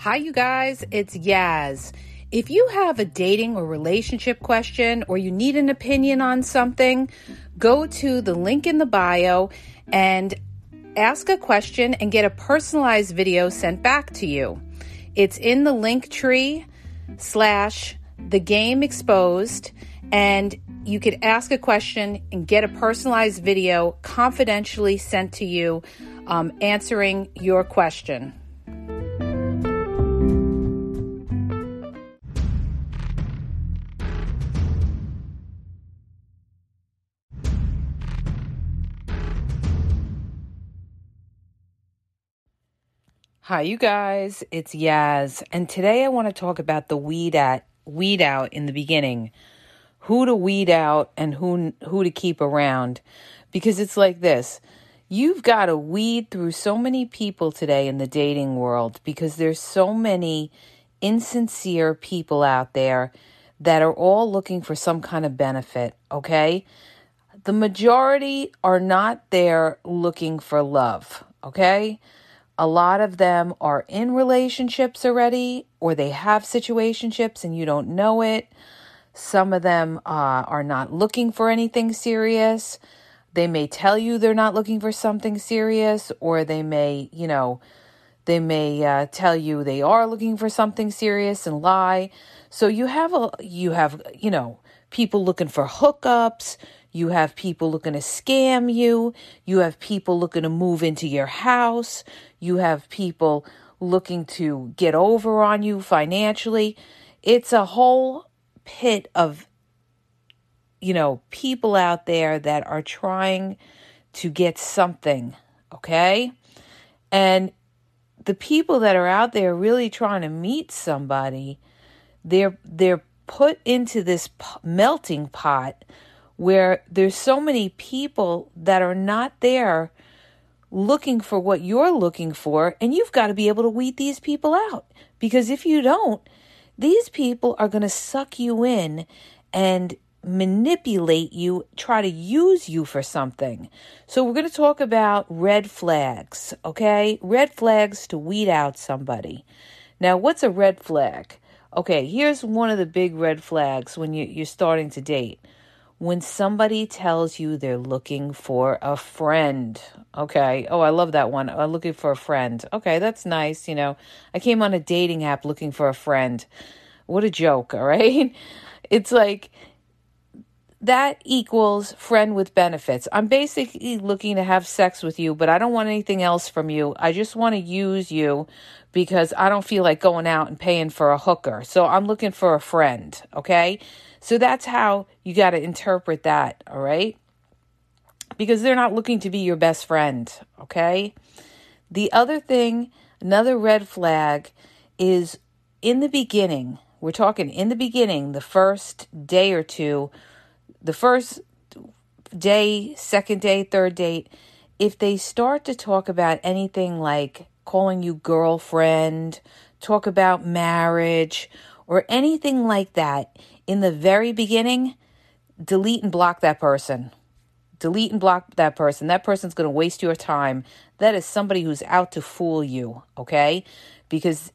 Hi, you guys, it's Yaz. If you have a dating or relationship question or you need an opinion on something, go to the link in the bio and ask a question and get a personalized video sent back to you. It's in the link tree slash the game exposed, and you could ask a question and get a personalized video confidentially sent to you um, answering your question. Hi, you guys. It's Yaz, and today I want to talk about the weed at weed out in the beginning, who to weed out and who who to keep around, because it's like this. You've got to weed through so many people today in the dating world because there's so many insincere people out there that are all looking for some kind of benefit. Okay, the majority are not there looking for love. Okay a lot of them are in relationships already, or they have situationships and you don't know it. Some of them uh, are not looking for anything serious. They may tell you they're not looking for something serious, or they may, you know, they may uh, tell you they are looking for something serious and lie. So you have a, you have, you know, people looking for hookups. You have people looking to scam you. You have people looking to move into your house. You have people looking to get over on you financially. It's a whole pit of, you know, people out there that are trying to get something, okay? And the people that are out there really trying to meet somebody, they're they're put into this melting pot where there's so many people that are not there looking for what you're looking for, and you've got to be able to weed these people out. Because if you don't, these people are going to suck you in and manipulate you, try to use you for something. So, we're going to talk about red flags, okay? Red flags to weed out somebody. Now, what's a red flag? Okay, here's one of the big red flags when you, you're starting to date when somebody tells you they're looking for a friend. Okay. Oh, I love that one. I'm looking for a friend. Okay, that's nice. You know, I came on a dating app looking for a friend. What a joke, all right? It's like that equals friend with benefits. I'm basically looking to have sex with you, but I don't want anything else from you. I just want to use you because I don't feel like going out and paying for a hooker. So I'm looking for a friend, okay? So that's how you got to interpret that, all right? Because they're not looking to be your best friend, okay? The other thing, another red flag is in the beginning, we're talking in the beginning, the first day or two, the first day, second day, third date, if they start to talk about anything like calling you girlfriend, talk about marriage, or anything like that, in the very beginning, delete and block that person. Delete and block that person. That person's going to waste your time. That is somebody who's out to fool you, okay? Because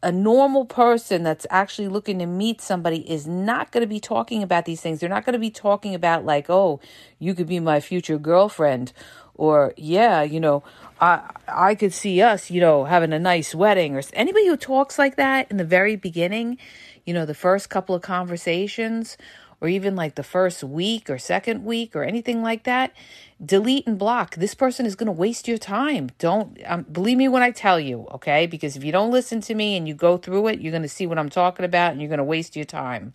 a normal person that's actually looking to meet somebody is not going to be talking about these things. They're not going to be talking about, like, oh, you could be my future girlfriend. Or, yeah, you know, I, I could see us, you know, having a nice wedding. Or anybody who talks like that in the very beginning you know, the first couple of conversations or even like the first week or second week or anything like that, delete and block. This person is going to waste your time. Don't um, believe me when I tell you, okay? Because if you don't listen to me and you go through it, you're going to see what I'm talking about and you're going to waste your time.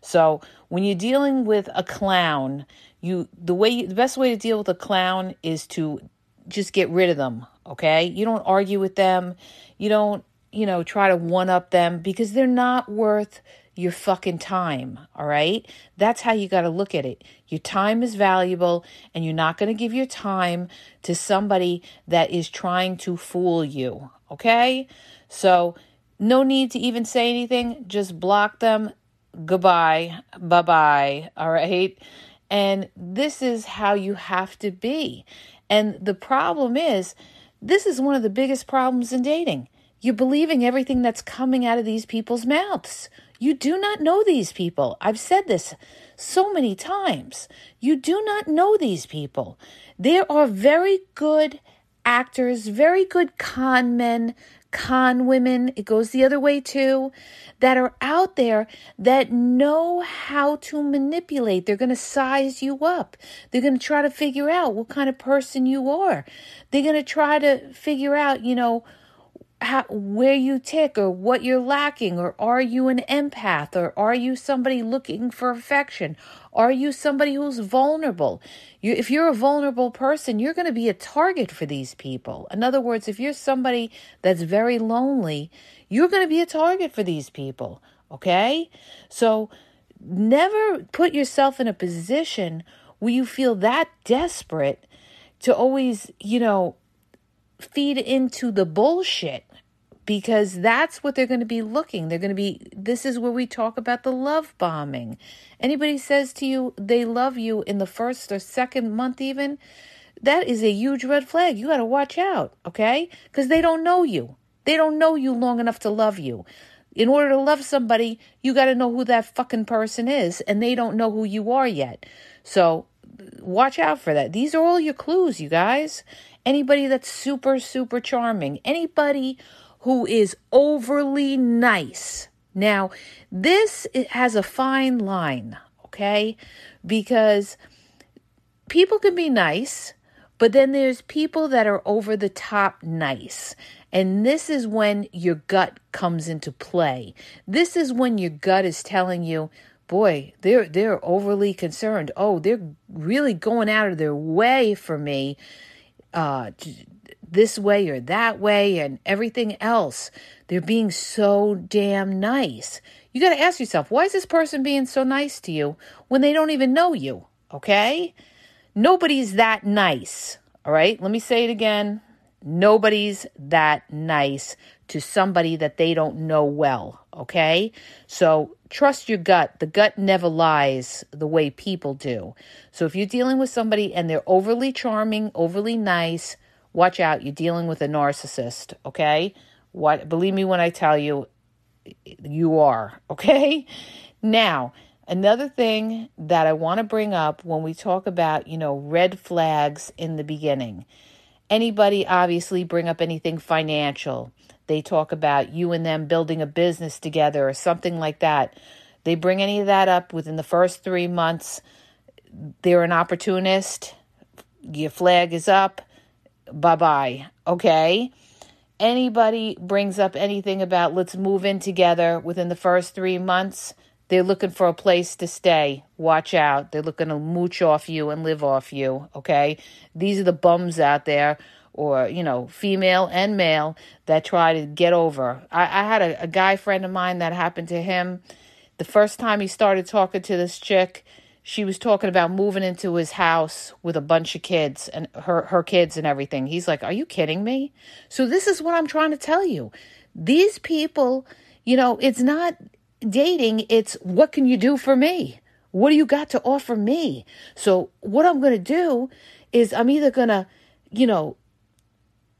So, when you're dealing with a clown, you the way the best way to deal with a clown is to just get rid of them, okay? You don't argue with them. You don't you know, try to one up them because they're not worth your fucking time, all right? That's how you got to look at it. Your time is valuable, and you're not going to give your time to somebody that is trying to fool you, okay? So, no need to even say anything, just block them. Goodbye, bye bye, all right? And this is how you have to be. And the problem is, this is one of the biggest problems in dating you're believing everything that's coming out of these people's mouths. You do not know these people. I've said this so many times. You do not know these people. There are very good actors, very good con men, con women, it goes the other way too, that are out there that know how to manipulate. They're going to size you up. They're going to try to figure out what kind of person you are. They're going to try to figure out, you know, how, where you tick or what you're lacking or are you an empath or are you somebody looking for affection? Are you somebody who's vulnerable? You, if you're a vulnerable person you're going to be a target for these people. In other words if you're somebody that's very lonely you're going to be a target for these people okay? So never put yourself in a position where you feel that desperate to always you know feed into the bullshit because that's what they're going to be looking. They're going to be, this is where we talk about the love bombing. Anybody says to you they love you in the first or second month, even, that is a huge red flag. You got to watch out, okay? Because they don't know you. They don't know you long enough to love you. In order to love somebody, you got to know who that fucking person is, and they don't know who you are yet. So watch out for that. These are all your clues, you guys. Anybody that's super, super charming, anybody who is overly nice. Now, this has a fine line, okay? Because people can be nice, but then there's people that are over the top nice. And this is when your gut comes into play. This is when your gut is telling you, boy, they're they're overly concerned. Oh, they're really going out of their way for me uh, this way or that way and everything else. They're being so damn nice. You got to ask yourself, why is this person being so nice to you when they don't even know you? Okay? Nobody's that nice. All right? Let me say it again. Nobody's that nice to somebody that they don't know well. Okay? So trust your gut. The gut never lies the way people do. So if you're dealing with somebody and they're overly charming, overly nice, watch out. You're dealing with a narcissist. Okay? What believe me when I tell you you are, okay? Now, another thing that I want to bring up when we talk about, you know, red flags in the beginning. Anybody obviously bring up anything financial they talk about you and them building a business together or something like that. They bring any of that up within the first three months. They're an opportunist. Your flag is up. Bye bye. Okay. Anybody brings up anything about let's move in together within the first three months, they're looking for a place to stay. Watch out. They're looking to mooch off you and live off you. Okay. These are the bums out there or you know female and male that try to get over. I, I had a, a, guy friend of mine that happened to him. The first time he started talking to this chick she was talking about moving into his house with a bunch of kids and her, her kids and everything. He's like are you kidding me? So this is what i'm trying to tell you. These people you know it's not dating it's what can you do for me? What do you got to offer me? So what i'm going to do is i'm either going to you know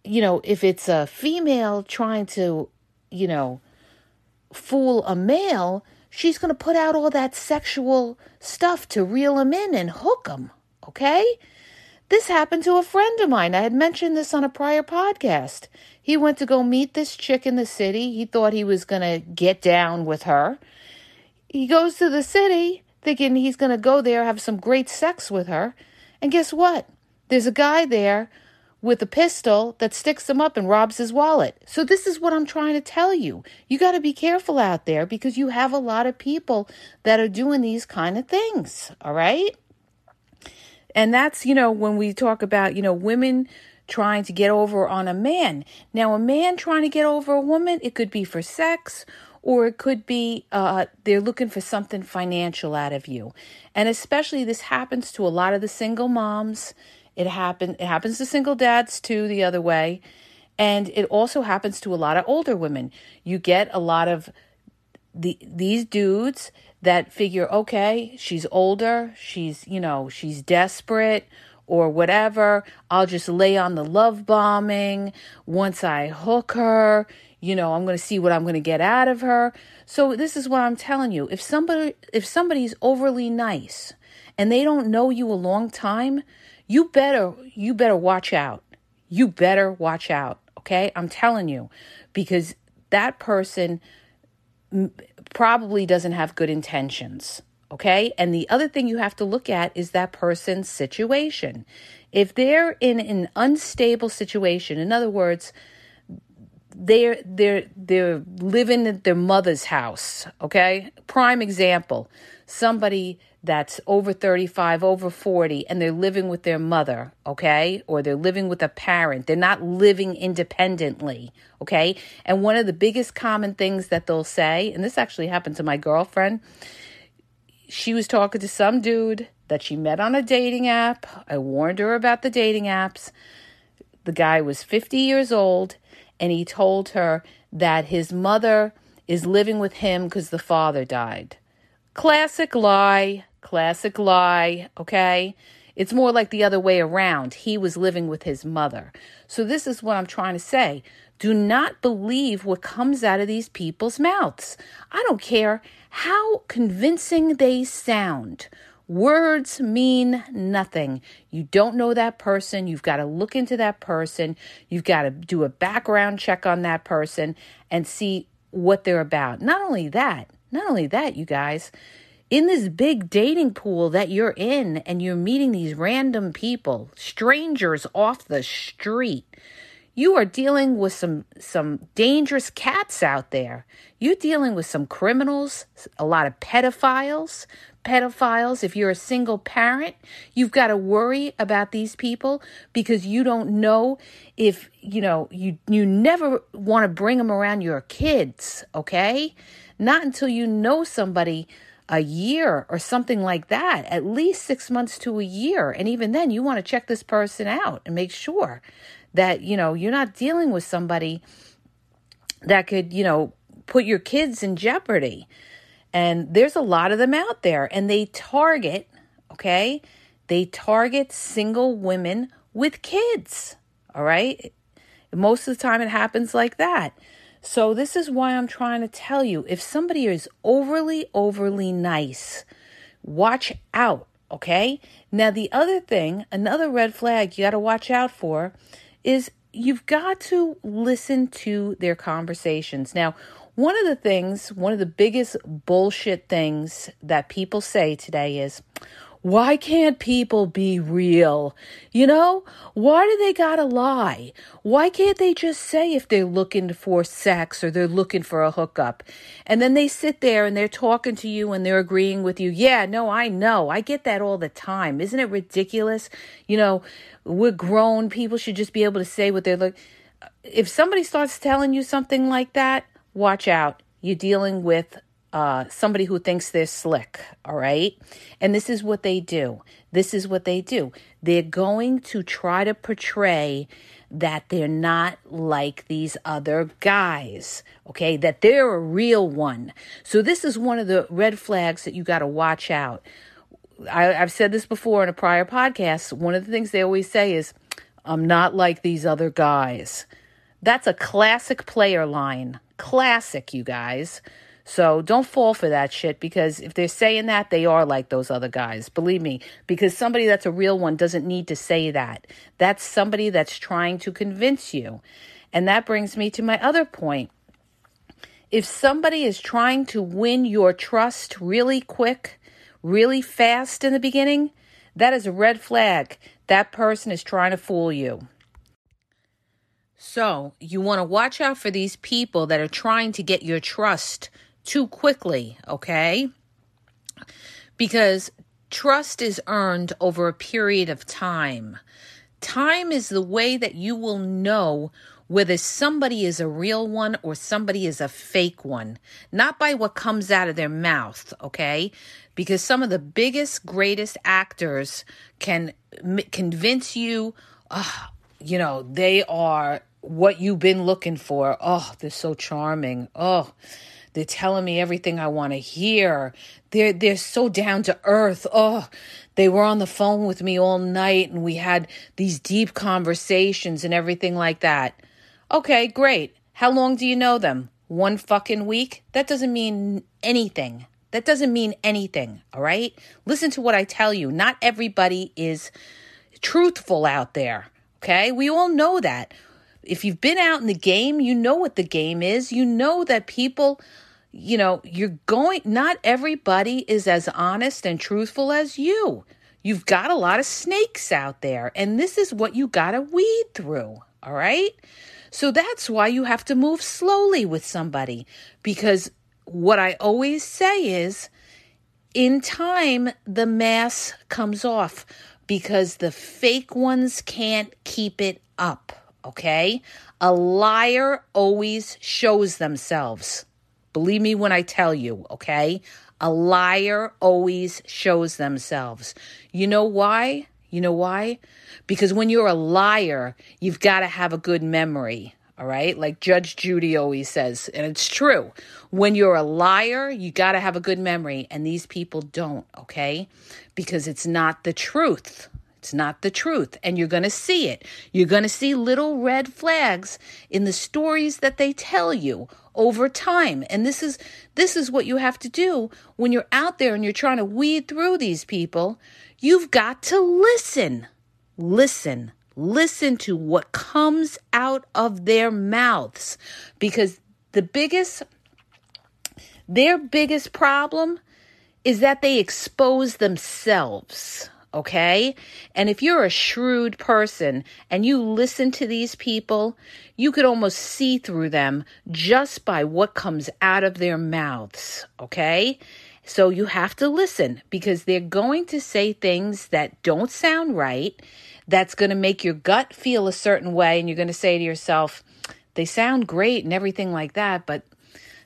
you know, if it's a female trying to, you know, fool a male, she's going to put out all that sexual stuff to reel him in and hook him. Okay? This happened to a friend of mine. I had mentioned this on a prior podcast. He went to go meet this chick in the city. He thought he was going to get down with her. He goes to the city thinking he's going to go there, have some great sex with her. And guess what? There's a guy there with a pistol that sticks him up and robs his wallet. So, this is what I'm trying to tell you. You got to be careful out there because you have a lot of people that are doing these kind of things. All right. And that's, you know, when we talk about, you know, women trying to get over on a man. Now, a man trying to get over a woman, it could be for sex or it could be uh, they're looking for something financial out of you. And especially this happens to a lot of the single moms it happen it happens to single dads too the other way. And it also happens to a lot of older women. You get a lot of the these dudes that figure, okay, she's older, she's, you know, she's desperate, or whatever. I'll just lay on the love bombing. Once I hook her, you know, I'm going to see what I'm going to get out of her. So this is what I'm telling you. If somebody if somebody's overly nice and they don't know you a long time, you better you better watch out. You better watch out, okay? I'm telling you because that person probably doesn't have good intentions. Okay. And the other thing you have to look at is that person's situation. If they're in an unstable situation, in other words, they're they're they're living at their mother's house okay prime example somebody that's over 35 over 40 and they're living with their mother okay? Or they're living with a parent. They're not living independently okay? And one of the biggest common things that they'll say and this actually happened to my girlfriend she was talking to some dude that she met on a dating app. I warned her about the dating apps. The guy was 50 years old and he told her that his mother is living with him because the father died. Classic lie, classic lie, okay? It's more like the other way around. He was living with his mother. So, this is what I'm trying to say. Do not believe what comes out of these people's mouths. I don't care how convincing they sound. Words mean nothing. You don't know that person. You've got to look into that person. You've got to do a background check on that person and see what they're about. Not only that, not only that, you guys, in this big dating pool that you're in and you're meeting these random people, strangers off the street, you are dealing with some some dangerous cats out there. You're dealing with some criminals, a lot of pedophiles, pedophiles, if you're a single parent, you've got to worry about these people because you don't know if, you know, you you never want to bring them around your kids, okay? Not until you know somebody a year or something like that, at least 6 months to a year. And even then you want to check this person out and make sure that, you know, you're not dealing with somebody that could, you know, put your kids in jeopardy. And there's a lot of them out there, and they target, okay? They target single women with kids, all right? Most of the time, it happens like that. So, this is why I'm trying to tell you if somebody is overly, overly nice, watch out, okay? Now, the other thing, another red flag you got to watch out for is you've got to listen to their conversations. Now, one of the things, one of the biggest bullshit things that people say today is, why can't people be real? You know, why do they gotta lie? Why can't they just say if they're looking for sex or they're looking for a hookup? And then they sit there and they're talking to you and they're agreeing with you. Yeah, no, I know. I get that all the time. Isn't it ridiculous? You know, we're grown. People should just be able to say what they're like. If somebody starts telling you something like that, watch out. You're dealing with uh, somebody who thinks they're slick, all right? And this is what they do. This is what they do. They're going to try to portray that they're not like these other guys, okay? That they're a real one. So, this is one of the red flags that you got to watch out. I, have said this before in a prior podcast. One of the things they always say is, I'm not like these other guys. That's a classic player line. Classic, you guys. So don't fall for that shit because if they're saying that, they are like those other guys. Believe me, because somebody that's a real one doesn't need to say that. That's somebody that's trying to convince you. And that brings me to my other point. If somebody is trying to win your trust really quick, really fast in the beginning, that is a red flag. That person is trying to fool you. So, you want to watch out for these people that are trying to get your trust too quickly, okay? Because trust is earned over a period of time. Time is the way that you will know whether somebody is a real one or somebody is a fake one, not by what comes out of their mouth, okay? Because some of the biggest, greatest actors can m- convince you, you know, they are what you've been looking for. Oh, they're so charming. Oh, They're telling me everything I want to hear. They're they're so down to earth. Oh, they were on the phone with me all night and we had these deep conversations and everything like that. Okay, great. How long do you know them? One fucking week? That doesn't mean anything. That doesn't mean anything, all right? Listen to what I tell you. Not everybody is truthful out there, okay? We all know that. If you've been out in the game, you know what the game is. You know that people you know, you're going, not everybody is as honest and truthful as you. You've got a lot of snakes out there, and this is what you got to weed through. All right. So that's why you have to move slowly with somebody because what I always say is in time, the mask comes off because the fake ones can't keep it up. Okay. A liar always shows themselves. Believe me when I tell you, okay? A liar always shows themselves. You know why? You know why? Because when you're a liar, you've got to have a good memory. All right. Like Judge Judy always says, and it's true. When you're a liar, you got to have a good memory. And these people don't. Okay. Because it's not the truth. Not the truth. And you're going to see it. You're going to see little red flags in the stories that they tell you over time. And this is this is what you have to do when you're out there and you're trying to weed through these people. You've got to listen. Listen. Listen to what comes out of their mouths because the biggest their biggest problem is that they expose themselves okay? And if you're a shrewd person and you listen to these people, you could almost see through them just by what comes out of their mouths, okay? So you have to listen because they're going to say things that don't sound right. That's going to make your gut feel a certain way. And you're going to say to yourself, they sound great and everything like that, but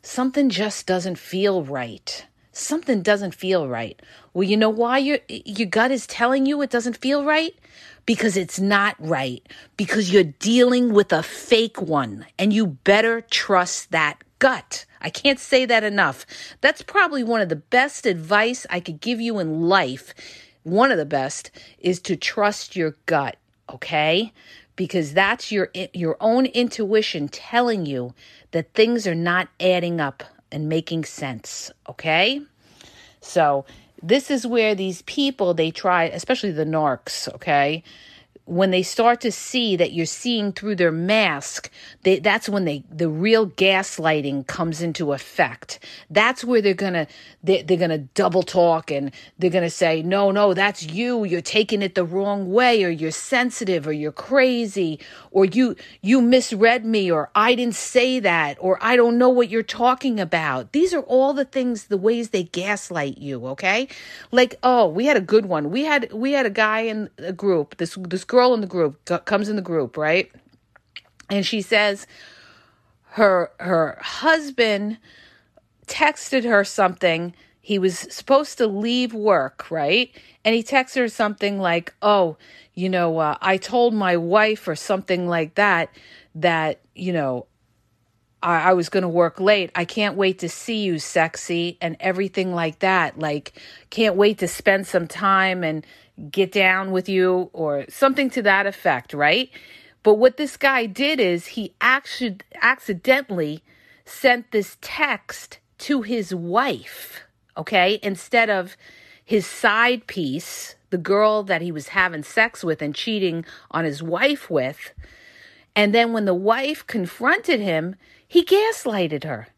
something just doesn't feel right something doesn't feel right. Well, you know why your your gut is telling you it doesn't feel right? Because it's not right. Because you're dealing with a fake one and you better trust that gut. I can't say that enough. That's probably one of the best advice I could give you in life. One of the best is to trust your gut, okay? Because that's your your own intuition telling you that things are not adding up and making sense, okay? So, this is where these people they try, especially the narcs, okay? When they start to see that you're seeing through their mask, they, that's when they the real gaslighting comes into effect. That's where they're gonna they, they're gonna double talk and they're gonna say, no, no, that's you. You're taking it the wrong way, or you're sensitive, or you're crazy, or you you misread me, or I didn't say that, or I don't know what you're talking about. These are all the things, the ways they gaslight you. Okay, like oh, we had a good one. We had we had a guy in a group. This this girl girl in the group comes in the group, right? And she says her her husband texted her something. He was supposed to leave work, right? And he texted her something like, "Oh, you know, uh, I told my wife or something like that that you know I, I was going to work late. I can't wait to see you, sexy, and everything like that. Like, can't wait to spend some time and get down with you or something to that effect, right? But what this guy did is he actually accidentally sent this text to his wife, okay? Instead of his side piece, the girl that he was having sex with and cheating on his wife with. And then when the wife confronted him, he gaslighted her.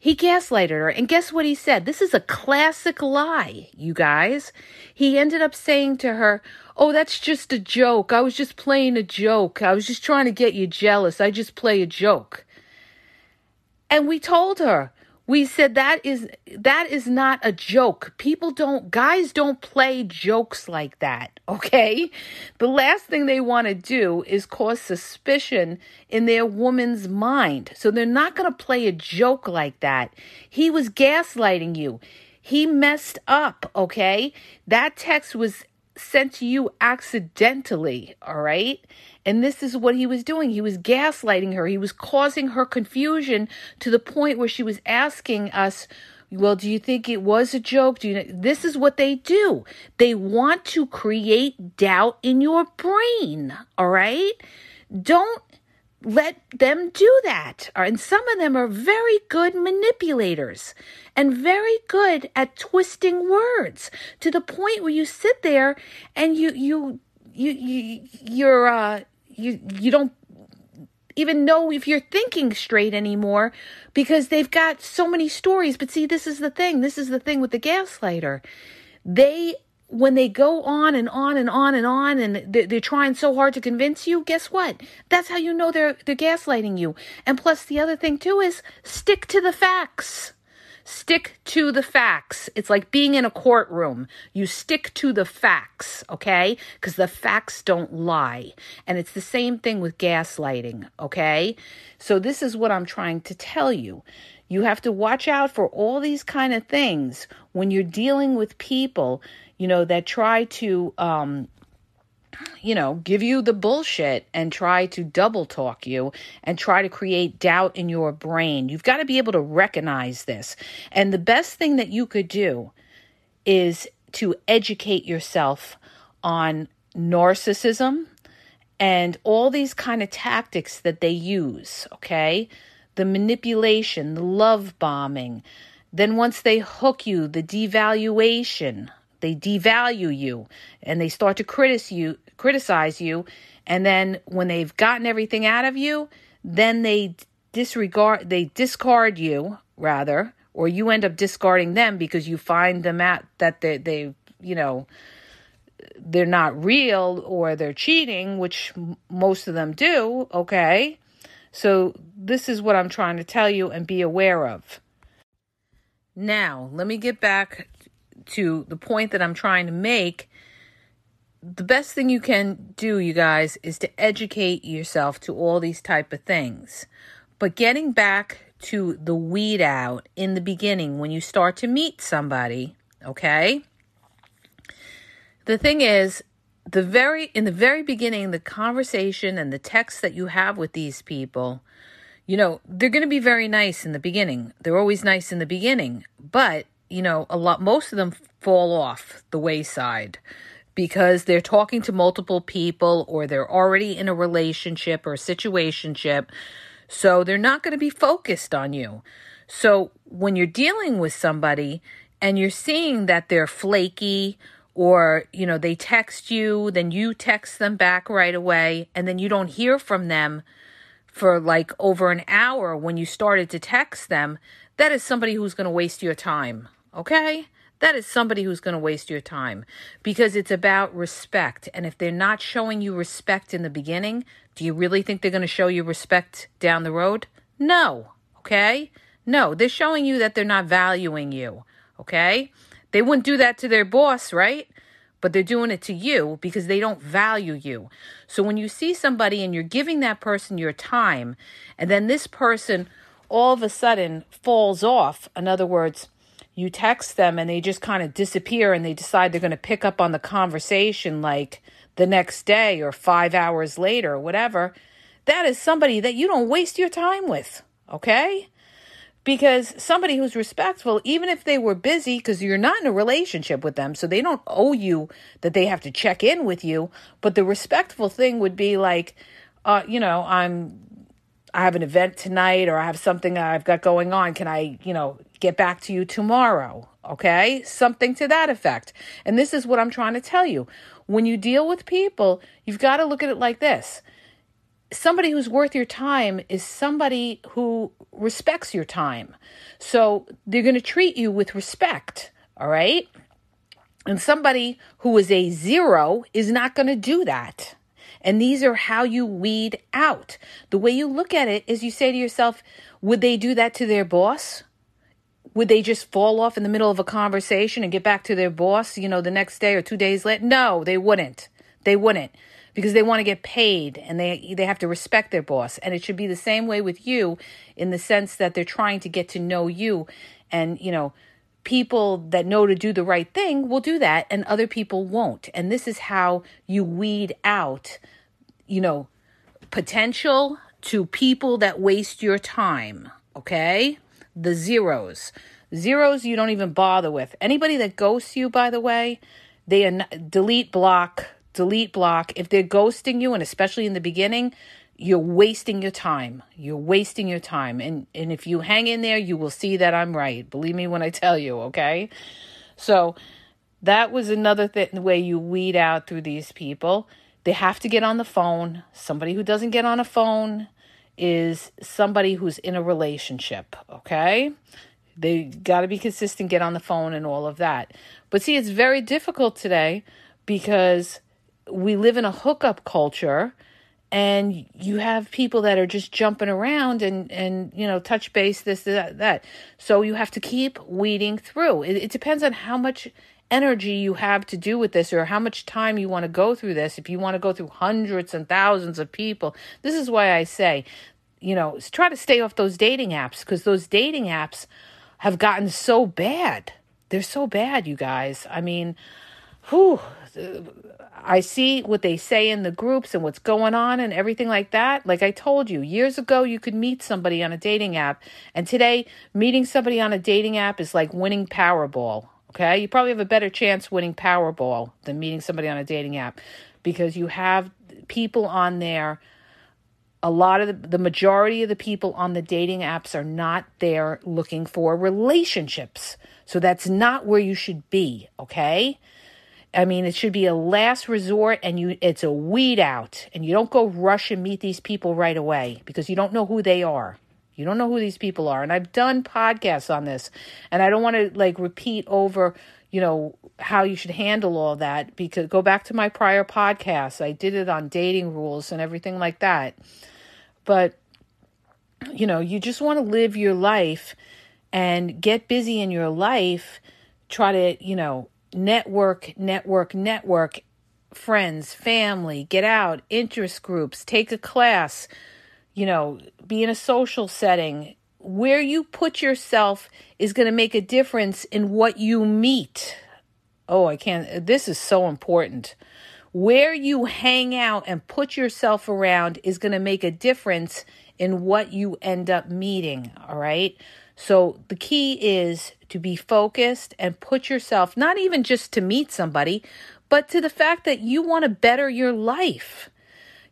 He gaslighted her. And guess what he said? This is a classic lie, you guys. He ended up saying to her, Oh, that's just a joke. I was just playing a joke. I was just trying to get you jealous. I just play a joke. And we told her, we said that is that is not a joke. People don't guys don't play jokes like that okay? The last thing they want to do is cause suspicion in their woman's mind. So they're not going to play a joke like that. He was gaslighting you. He messed up okay? That text was sent to you accidentally, all right? And this is what he was doing. He was gaslighting her. He was causing her confusion to the point where she was asking us, well, do you think it was a joke? Do you know? This is what they do. They want to create doubt in your brain, all right? Don't let them do that. And some of them are very good manipulators and very good at twisting words to the point where you sit there and you you you you you're uh you you don't even know if you're thinking straight anymore because they've got so many stories. But see, this is the thing. This is the thing with the gaslighter. They when they go on and on and on and on and they're, trying so hard to convince you guess what? That's how you know they're they're gaslighting you. And plus the other thing too is stick to the facts. Stick to the facts. It's like being in a courtroom. You stick to the facts okay? Because the facts don't lie. And it's the same thing with gaslighting okay? So this is what i'm trying to tell you you have to watch out for all these kind of things when you're dealing with people you know, that try to, um, you know, give you the bullshit and try to double talk you and try to create doubt in your brain. You've got to be able to recognize this. And the best thing that you could do is to educate yourself on narcissism and all these kind of tactics that they use, okay? The manipulation, the love bombing. Then once they hook you, the devaluation, they devalue you and they start to criticize you, criticize you. And then when they've gotten everything out of you, then they disregard, they discard you rather, or you end up discarding them because you find them at that they, they, you know, they're not real or they're cheating, which most of them do. Okay. So this is what I'm trying to tell you and be aware of. Now, let me get back to the point that I'm trying to make, the best thing you can do, you guys, is to educate yourself to all these type of things. But getting back to the weed out in the beginning when you start to meet somebody, okay? The thing is, the very in the very beginning, the conversation and the text that you have with these people, you know, they're going to be very nice in the beginning. They're always nice in the beginning, but you know, a lot, most of them fall off the wayside because they're talking to multiple people or they're already in a relationship or a situationship. So they're not going to be focused on you. So when you're dealing with somebody and you're seeing that they're flaky or, you know, they text you, then you text them back right away and then you don't hear from them for like over an hour when you started to text them, that is somebody who's going to waste your time okay? That is somebody who's going to waste your time because it's about respect. And if they're not showing you respect in the beginning, do you really think they're going to show you respect down the road? No, okay? No, they're showing you that they're not valuing you, okay? They wouldn't do that to their boss, right? But they're doing it to you because they don't value you. So when you see somebody and you're giving that person your time, and then this person all of a sudden falls off, in other words, you text them and they just kind of disappear and they decide they're going to pick up on the conversation like the next day or five hours later or whatever, that is somebody that you don't waste your time with, okay? Because somebody who's respectful, even if they were busy, because you're not in a relationship with them, so they don't owe you that they have to check in with you. But the respectful thing would be like, uh, you know, I'm I have an event tonight or I have something I've got going on. Can I, you know, get back to you tomorrow? Okay? Something to that effect. And this is what I'm trying to tell you. When you deal with people, you've got to look at it like this. Somebody who's worth your time is somebody who respects your time. So they're going to treat you with respect. All right? And somebody who is a zero is not going to do that. And these are how you weed out. The way you look at it is you say to yourself, would they do that to their boss? Would they just fall off in the middle of a conversation and get back to their boss, you know, the next day or two days later? No, they wouldn't. They wouldn't because they want to get paid and they they have to respect their boss. And it should be the same way with you in the sense that they're trying to get to know you and, you know, people that know to do the right thing will do that and other people won't. And this is how you weed out, you know, potential to people that waste your time, okay? The zeros. Zeros you don't even bother with. Anybody that ghosts you, by the way, they delete block, delete block. If they're ghosting you, and especially in the beginning, you're wasting your time. You're wasting your time. And and if you hang in there, you will see that I'm right. Believe me when I tell you, okay? So that was another th- way you weed out through these people. They have to get on the phone. Somebody who doesn't get on a phone is somebody who's in a relationship, okay? They got to be consistent, get on the phone and all of that. But see, it's very difficult today because we live in a hookup culture and you have people that are just jumping around and and you know touch base this that that. So you have to keep weeding through. It, it depends on how much energy you have to do with this or how much time you want to go through this. If you want to go through hundreds and thousands of people this is why i say you know try to stay off those dating apps because those dating apps have gotten so bad. They're so bad you guys. I mean whew I see what they say in the groups and what's going on and everything like that. Like I told you, years ago, you could meet somebody on a dating app. And today, meeting somebody on a dating app is like winning Powerball. Okay. You probably have a better chance winning Powerball than meeting somebody on a dating app because you have people on there. A lot of the, the majority of the people on the dating apps are not there looking for relationships. So that's not where you should be. Okay. I mean, it should be a last resort and you it's a weed out and you don't go rush and meet these people right away because you don't know who they are. You don't know who these people are. And I've done podcasts on this and I don't want to like repeat over, you know, how you should handle all that because go back to my prior podcasts. I did it on dating rules and everything like that. But you know, you just want to live your life and get busy in your life, try to, you know, network, network, network, friends, family, get out, interest groups, take a class, you know, be in a social setting. Where you put yourself is going to make a difference in what you meet. Oh, I can't. This is so important. Where you hang out and put yourself around is going to make a difference in what you end up meeting. All right. So the key is to be focused and put yourself, not even just to meet somebody, but to the fact that you want to better your life.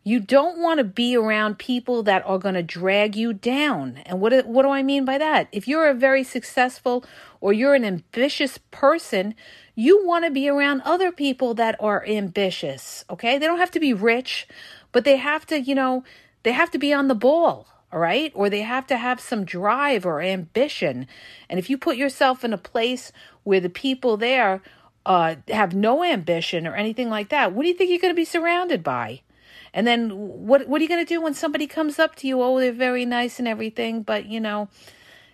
You don't want to be around people that are going to drag you down. And what what do I mean by that? If you're a very successful or you're an ambitious person, you want to be around other people that are ambitious, okay? They don't have to be rich, but they have to, you know, they have to be on the ball all right? Or they have to have some drive or ambition. And if you put yourself in a place where the people there uh, have no ambition or anything like that, what do you think you're going to be surrounded by? And then what what are you going to do when somebody comes up to you? Oh, they're very nice and everything, but you know,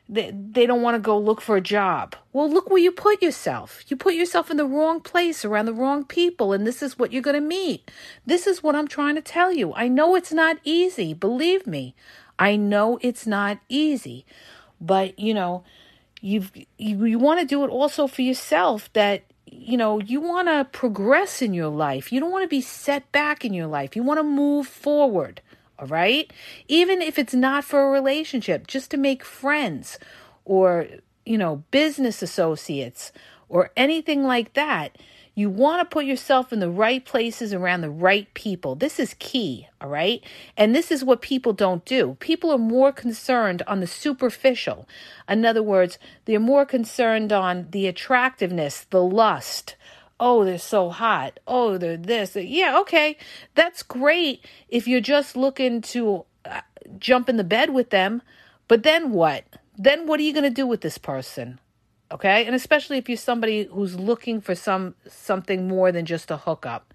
they, they don't want to go look for a job. Well, look where you put yourself. You put yourself in the wrong place around the wrong people, and this is what you're going to meet. This is what I'm trying to tell you. I know it's not easy, believe me. I know it's not easy, but you know, you've you, you want to do it also for yourself that you know, you want to progress in your life. You don't want to be set back in your life. You want to move forward, all right? Even if it's not for a relationship, just to make friends or, you know, business associates or anything like that. You want to put yourself in the right places around the right people. This is key, all right? And this is what people don't do. People are more concerned on the superficial. In other words, they're more concerned on the attractiveness, the lust. Oh, they're so hot. Oh, they're this. Yeah, okay. That's great if you're just looking to uh, jump in the bed with them. But then what? Then what are you going to do with this person? Okay? And especially if you're somebody who's looking for some something more than just a hookup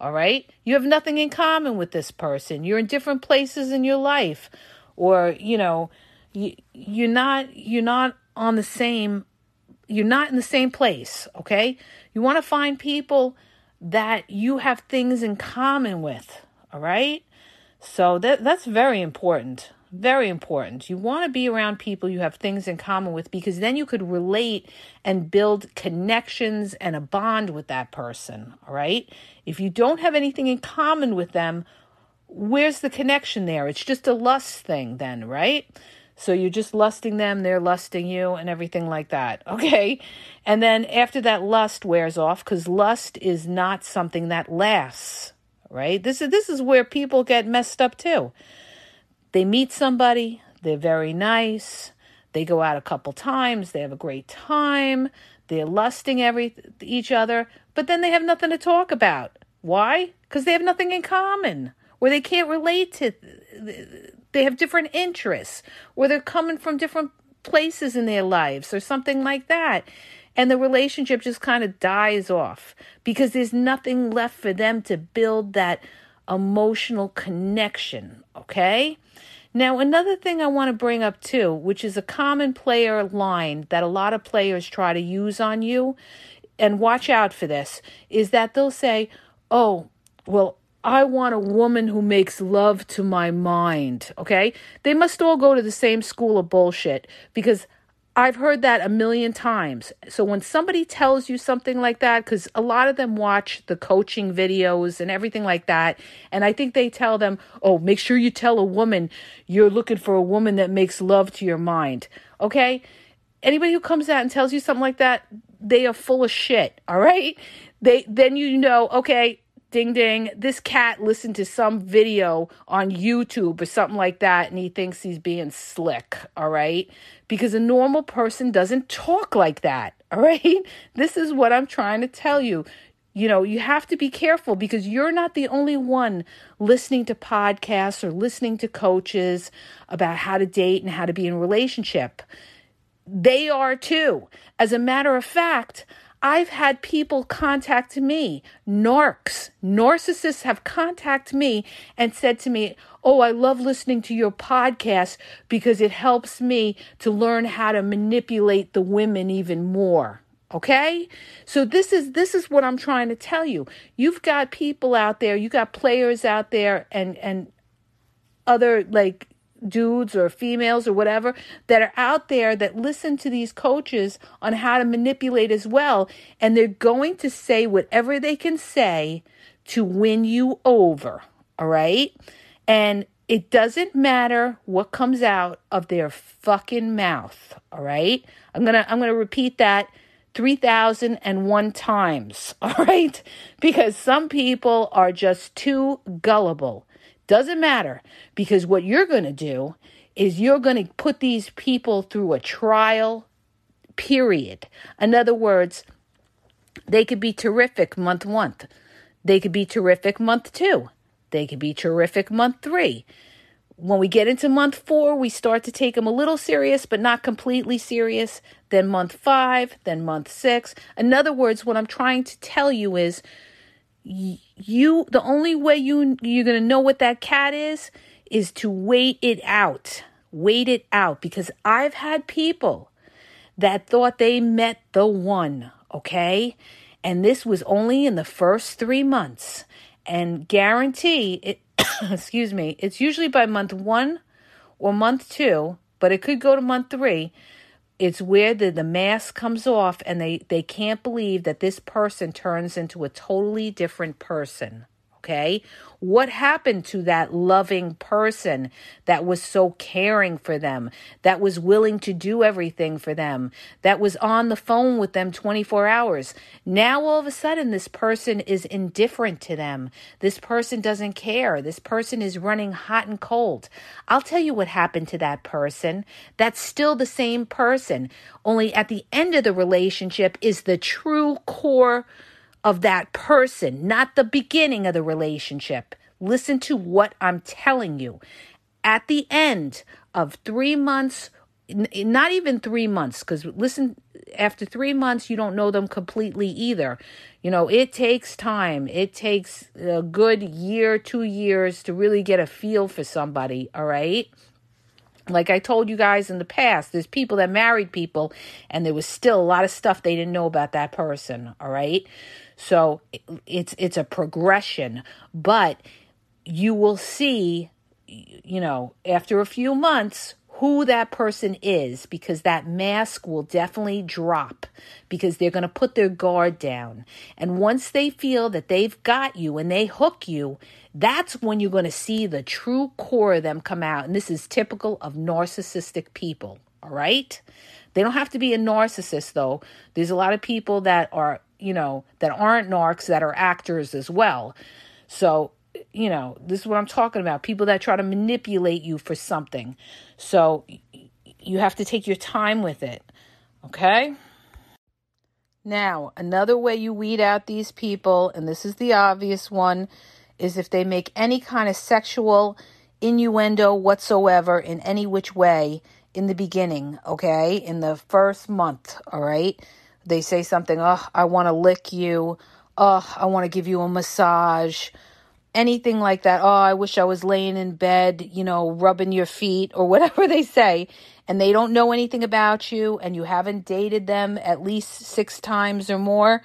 all right? You have nothing in common with this person. You're in different places in your life. Or you know you, you're not you're not on the same you're not in the same place okay? You want to find people that you have things in common with all right? So that that's very important Very important. You want to be around people you have things in common with because then you could relate and build connections and a bond with that person. All right. If you don't have anything in common with them, where's the connection there? It's just a lust thing, then, right? So you're just lusting them, they're lusting you, and everything like that. Okay. And then after that lust wears off, because lust is not something that lasts, right? This is this is where people get messed up too. They meet somebody, they're very nice, they go out a couple times, they have a great time, they're lusting every each other, but then they have nothing to talk about. Why? Because they have nothing in common, where they can't relate to they have different interests or they're coming from different places in their lives or something like that. And the relationship just kind of dies off because there's nothing left for them to build that emotional connection. Okay. Now, another thing I want to bring up too, which is a common player line that a lot of players try to use on you, and watch out for this, is that they'll say, Oh, well, I want a woman who makes love to my mind. Okay. They must all go to the same school of bullshit because I've heard that a million times. So when somebody tells you something like that, because a lot of them watch the coaching videos and everything like that, and I think they tell them, oh, make sure you tell a woman you're looking for a woman that makes love to your mind. Okay. Anybody who comes out and tells you something like that, they are full of shit. All right. They, then you know, okay, ding ding. This cat listened to some video on youtube or something like that and he thinks he's being slick all right? Because a normal person doesn't talk like that all right? This is what i'm trying to tell you. You know you have to be careful because you're not the only one listening to podcasts or listening to coaches about how to date and how to be in a relationship. They are too. As a matter of fact I've had people contact me, narcs, narcissists have contacted me and said to me, Oh, I love listening to your podcast because it helps me to learn how to manipulate the women even more. Okay? So this is this is what I'm trying to tell you. You've got people out there, you got players out there and and other like dudes or females or whatever that are out there that listen to these coaches on how to manipulate as well. And they're going to say whatever they can say to win you over. All right. And it doesn't matter what comes out of their fucking mouth. All right. I'm going to, I'm going to repeat that 3001 times. All right. Because some people are just too gullible. Doesn't matter because what you're going to do is you're going to put these people through a trial period. In other words, they could be terrific month one. They could be terrific month two. They could be terrific month three. When we get into month four, we start to take them a little serious, but not completely serious. Then month five, then month six. In other words, what I'm trying to tell you is you the only way you you're going to know what that cat is is to wait it out. Wait it out because I've had people that thought they met the one, okay? And this was only in the first 3 months. And guarantee it excuse me, it's usually by month 1 or month 2, but it could go to month 3 it's where the, the mask comes off and they, they can't believe that this person turns into a totally different person. Okay. What happened to that loving person that was so caring for them, that was willing to do everything for them, that was on the phone with them 24 hours? Now, all of a sudden, this person is indifferent to them. This person doesn't care. This person is running hot and cold. I'll tell you what happened to that person. That's still the same person, only at the end of the relationship is the true core of that person, not the beginning of the relationship. Listen to what I'm telling you. At the end of three months, not even three months, because listen, after three months, you don't know them completely either. You know, it takes time. It takes a good year, two years to really get a feel for somebody, all right? Like I told you guys in the past, there's people that married people and there was still a lot of stuff they didn't know about that person, all right? So it's it's a progression, but you will see you know, after a few months, who that person is because that mask will definitely drop because they're going to put their guard down. And once they feel that they've got you and they hook you, that's when you're going to see the true core of them come out. And this is typical of narcissistic people, all right? They don't have to be a narcissist though. There's a lot of people that are, you know, that aren't narcs that are actors as well. So you know, this is what I'm talking about. People that try to manipulate you for something. So you have to take your time with it. Okay? Now, another way you weed out these people, and this is the obvious one, is if they make any kind of sexual innuendo whatsoever in any which way in the beginning, okay? In the first month, all right? They say something, oh, I want to lick you. Oh, I want to give you a massage anything like that. Oh, I wish I was laying in bed, you know, rubbing your feet or whatever they say, and they don't know anything about you and you haven't dated them at least six times or more,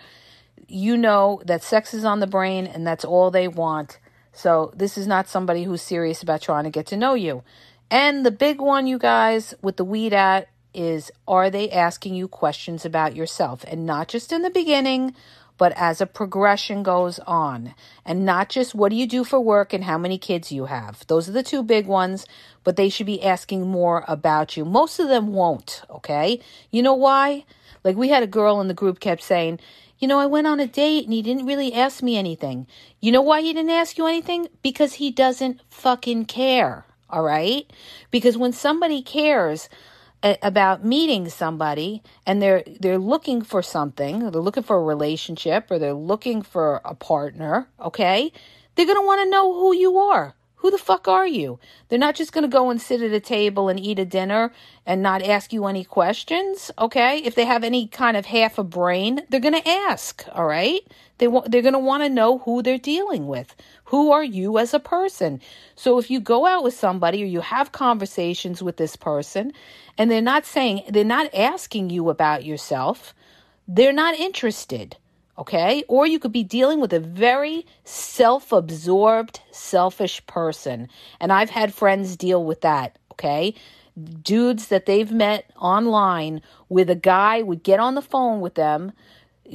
you know that sex is on the brain and that's all they want. So, this is not somebody who's serious about trying to get to know you. And the big one, you guys, with the weed at is are they asking you questions about yourself? And not just in the beginning but as a progression goes on. And not just what do you do for work and how many kids you have. Those are the two big ones, but they should be asking more about you. Most of them won't, okay? You know why? Like we had a girl in the group kept saying, you know, I went on a date and he didn't really ask me anything. You know why he didn't ask you anything? Because he doesn't fucking care. All right? Because when somebody cares, about meeting somebody and they're they're looking for something they're looking for a relationship or they're looking for a partner okay? They're going to want to know who you are. Who the fuck are you? They're not just going to go and sit at a table and eat a dinner and not ask you any questions okay? If they have any kind of half a brain they're going to ask all right? They want they're going to want to know who they're dealing with who are you as a person so if you go out with somebody or you have conversations with this person and they're not saying, they're not asking you about yourself. They're not interested. Okay. Or you could be dealing with a very self absorbed, selfish person. And I've had friends deal with that. Okay. Dudes that they've met online with a guy would get on the phone with them,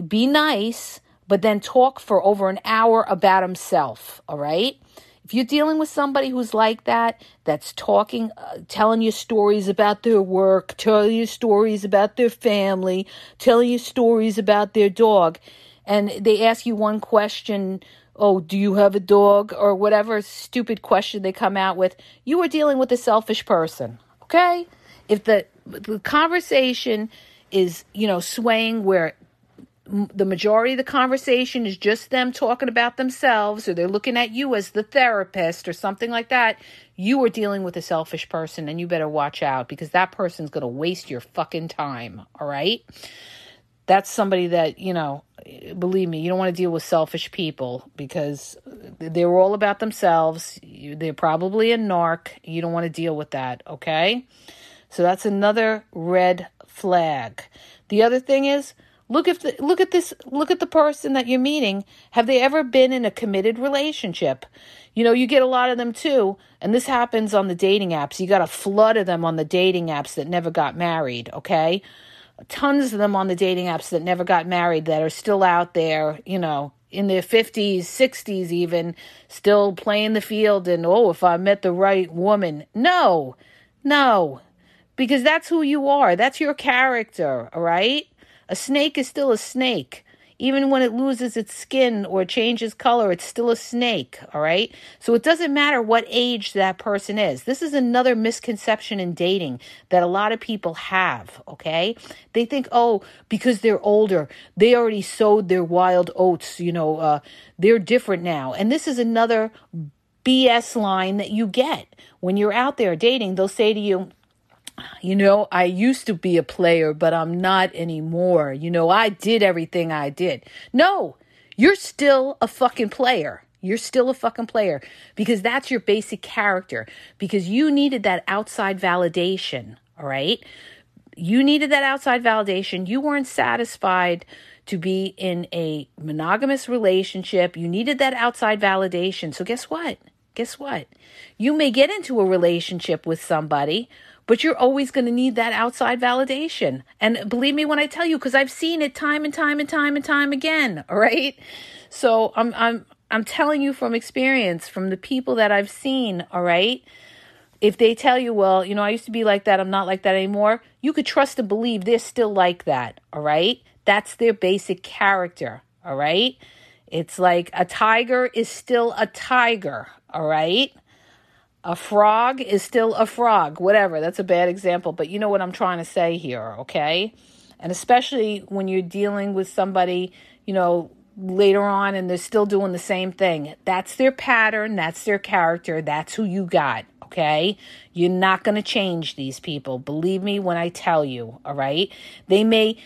be nice, but then talk for over an hour about himself. All right. If you're dealing with somebody who's like that, that's talking, uh, telling you stories about their work, telling you stories about their family, telling you stories about their dog, and they ask you one question, oh, do you have a dog? Or whatever stupid question they come out with, you are dealing with a selfish person, okay? If the, the conversation is, you know, swaying where the majority of the conversation is just them talking about themselves or they're looking at you as the therapist or something like that, you are dealing with a selfish person and you better watch out because that person's going to waste your fucking time. All right. That's somebody that, you know, believe me, you don't want to deal with selfish people because they're all about themselves. They're probably a narc. You don't want to deal with that. Okay. So that's another red flag. The other thing is, Look if the, look at this look at the person that you're meeting. Have they ever been in a committed relationship? You know, you get a lot of them too, and this happens on the dating apps. You got a flood of them on the dating apps that never got married, okay? Tons of them on the dating apps that never got married that are still out there, you know, in their 50s, 60s even, still playing the field and oh, if I met the right woman. No. No. Because that's who you are. That's your character, all right? A snake is still a snake. Even when it loses its skin or changes color, it's still a snake, all right? So it doesn't matter what age that person is. This is another misconception in dating that a lot of people have, okay? They think, oh, because they're older, they already sowed their wild oats, you know, uh, they're different now. And this is another BS line that you get when you're out there dating. They'll say to you, you know, I used to be a player, but I'm not anymore. You know, I did everything I did. No, you're still a fucking player. You're still a fucking player because that's your basic character because you needed that outside validation. All right. You needed that outside validation. You weren't satisfied to be in a monogamous relationship. You needed that outside validation. So, guess what? guess what? You may get into a relationship with somebody, but you're always going to need that outside validation. And believe me when I tell you, because I've seen it time and time and time and time again. All right. So I'm, I'm, I'm telling you from experience, from the people that I've seen. All right. If they tell you, well, you know, I used to be like that, I'm not like that anymore, you could trust and believe they're still like that. All right. That's their basic character. All right. It's like a tiger is still a tiger. All right. A frog is still a frog, whatever. That's a bad example, but you know what I'm trying to say here, okay? And especially when you're dealing with somebody, you know, later on and they're still doing the same thing. That's their pattern, that's their character, that's who you got, okay? You're not going to change these people. Believe me when I tell you, all right? They may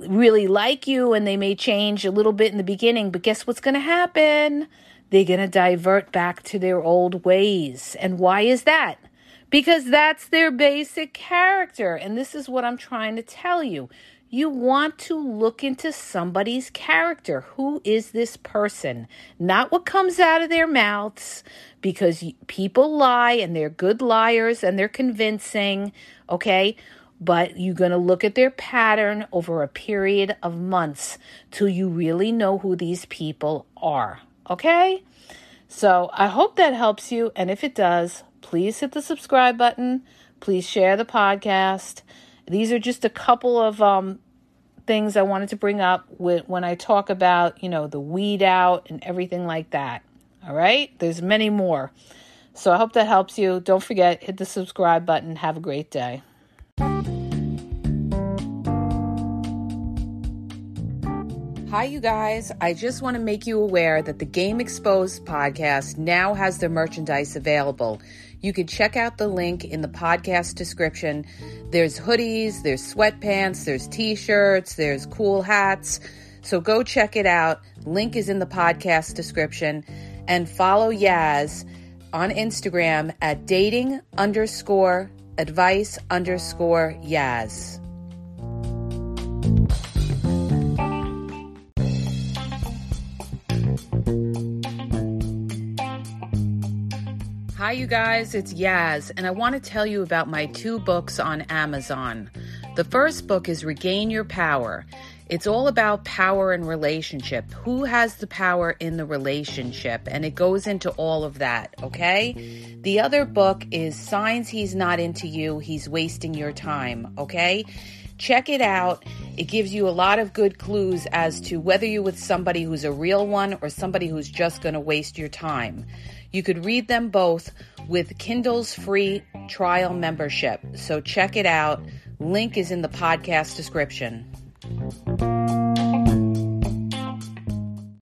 really like you and they may change a little bit in the beginning, but guess what's going to happen? They're going to divert back to their old ways. And why is that? Because that's their basic character. And this is what I'm trying to tell you. You want to look into somebody's character. Who is this person? Not what comes out of their mouths, because people lie and they're good liars and they're convincing, okay? But you're going to look at their pattern over a period of months till you really know who these people are. Okay? So I hope that helps you. And if it does, please hit the subscribe button. Please share the podcast. These are just a couple of um, things I wanted to bring up with, when I talk about, you know, the weed out and everything like that. All right? There's many more. So I hope that helps you. Don't forget, hit the subscribe button. Have a great day. Hi, you guys. I just want to make you aware that the Game Exposed podcast now has their merchandise available. You can check out the link in the podcast description. There's hoodies, there's sweatpants, there's t shirts, there's cool hats. So go check it out. Link is in the podcast description. And follow Yaz on Instagram at dating underscore advice underscore Yaz. Hi, you guys, it's Yaz, and I want to tell you about my two books on Amazon. The first book is Regain Your Power. It's all about power and relationship. Who has the power in the relationship? And it goes into all of that, okay? The other book is Signs He's Not Into You, He's Wasting Your Time, okay? Check it out. It gives you a lot of good clues as to whether you're with somebody who's a real one or somebody who's just going to waste your time. You could read them both with Kindle's free trial membership. So check it out. Link is in the podcast description.